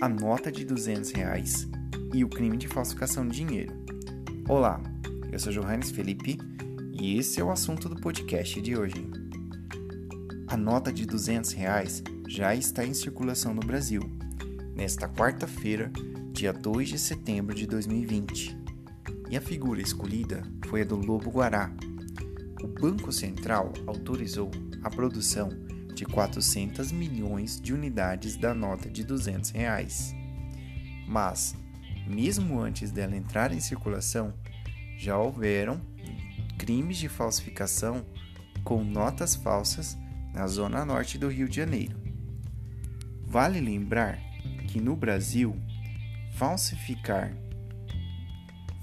a nota de 200 reais e o crime de falsificação de dinheiro. Olá, eu sou Johannes Felipe e esse é o assunto do podcast de hoje. A nota de 200 reais já está em circulação no Brasil, nesta quarta-feira, dia 2 de setembro de 2020. E a figura escolhida foi a do Lobo Guará. O Banco Central autorizou a produção de 400 milhões de unidades da nota de 200 reais. Mas, mesmo antes dela entrar em circulação, já houveram crimes de falsificação com notas falsas na zona norte do Rio de Janeiro. Vale lembrar que no Brasil, falsificar,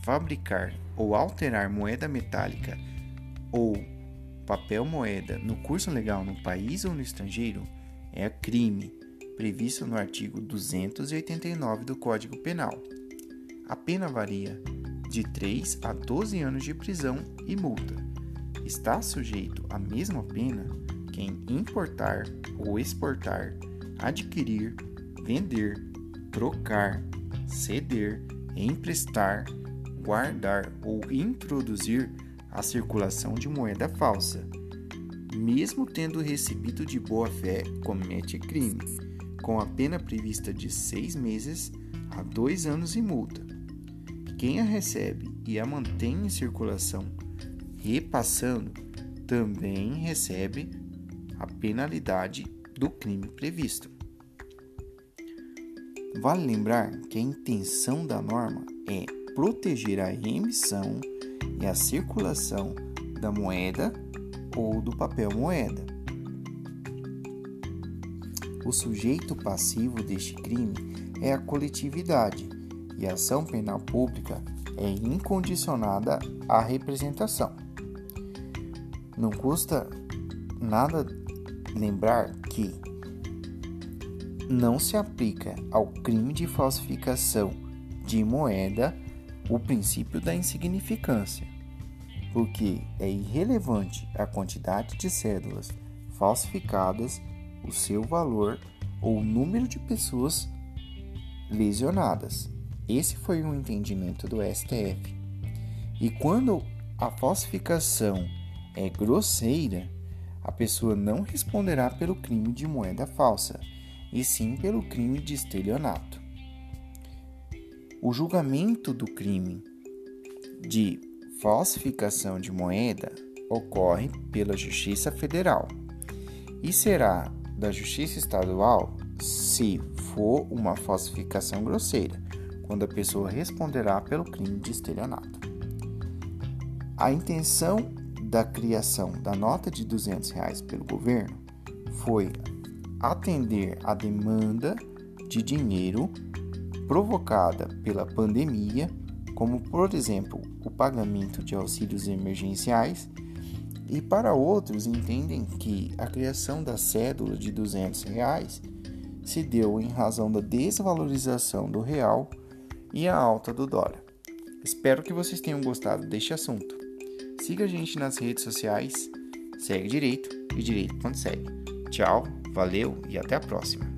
fabricar ou alterar moeda metálica ou papel moeda no curso legal no país ou no estrangeiro é crime, previsto no artigo 289 do Código Penal. A pena varia de 3 a 12 anos de prisão e multa. Está sujeito à mesma pena quem importar ou exportar, adquirir, vender, trocar, ceder, emprestar, guardar ou introduzir a circulação de moeda falsa. Mesmo tendo recebido de boa fé, comete crime, com a pena prevista de seis meses a dois anos e multa. Quem a recebe e a mantém em circulação, repassando, também recebe a penalidade do crime previsto. Vale lembrar que a intenção da norma é proteger a emissão e a circulação da moeda ou do papel moeda. O sujeito passivo deste crime é a coletividade e a ação penal pública é incondicionada à representação. Não custa nada lembrar que não se aplica ao crime de falsificação de moeda o princípio da insignificância, porque é irrelevante a quantidade de cédulas falsificadas, o seu valor ou o número de pessoas lesionadas. Esse foi o entendimento do STF. E quando a falsificação é grosseira, a pessoa não responderá pelo crime de moeda falsa, e sim pelo crime de estelionato. O julgamento do crime de falsificação de moeda ocorre pela Justiça Federal e será da Justiça Estadual se for uma falsificação grosseira, quando a pessoa responderá pelo crime de estelionato. A intenção da criação da nota de 200 reais pelo governo foi atender à demanda de dinheiro provocada pela pandemia, como por exemplo o pagamento de auxílios emergenciais, e para outros entendem que a criação da cédula de 200 reais se deu em razão da desvalorização do real e a alta do dólar. Espero que vocês tenham gostado deste assunto. Siga a gente nas redes sociais, segue direito e direito.segue. Tchau, valeu e até a próxima.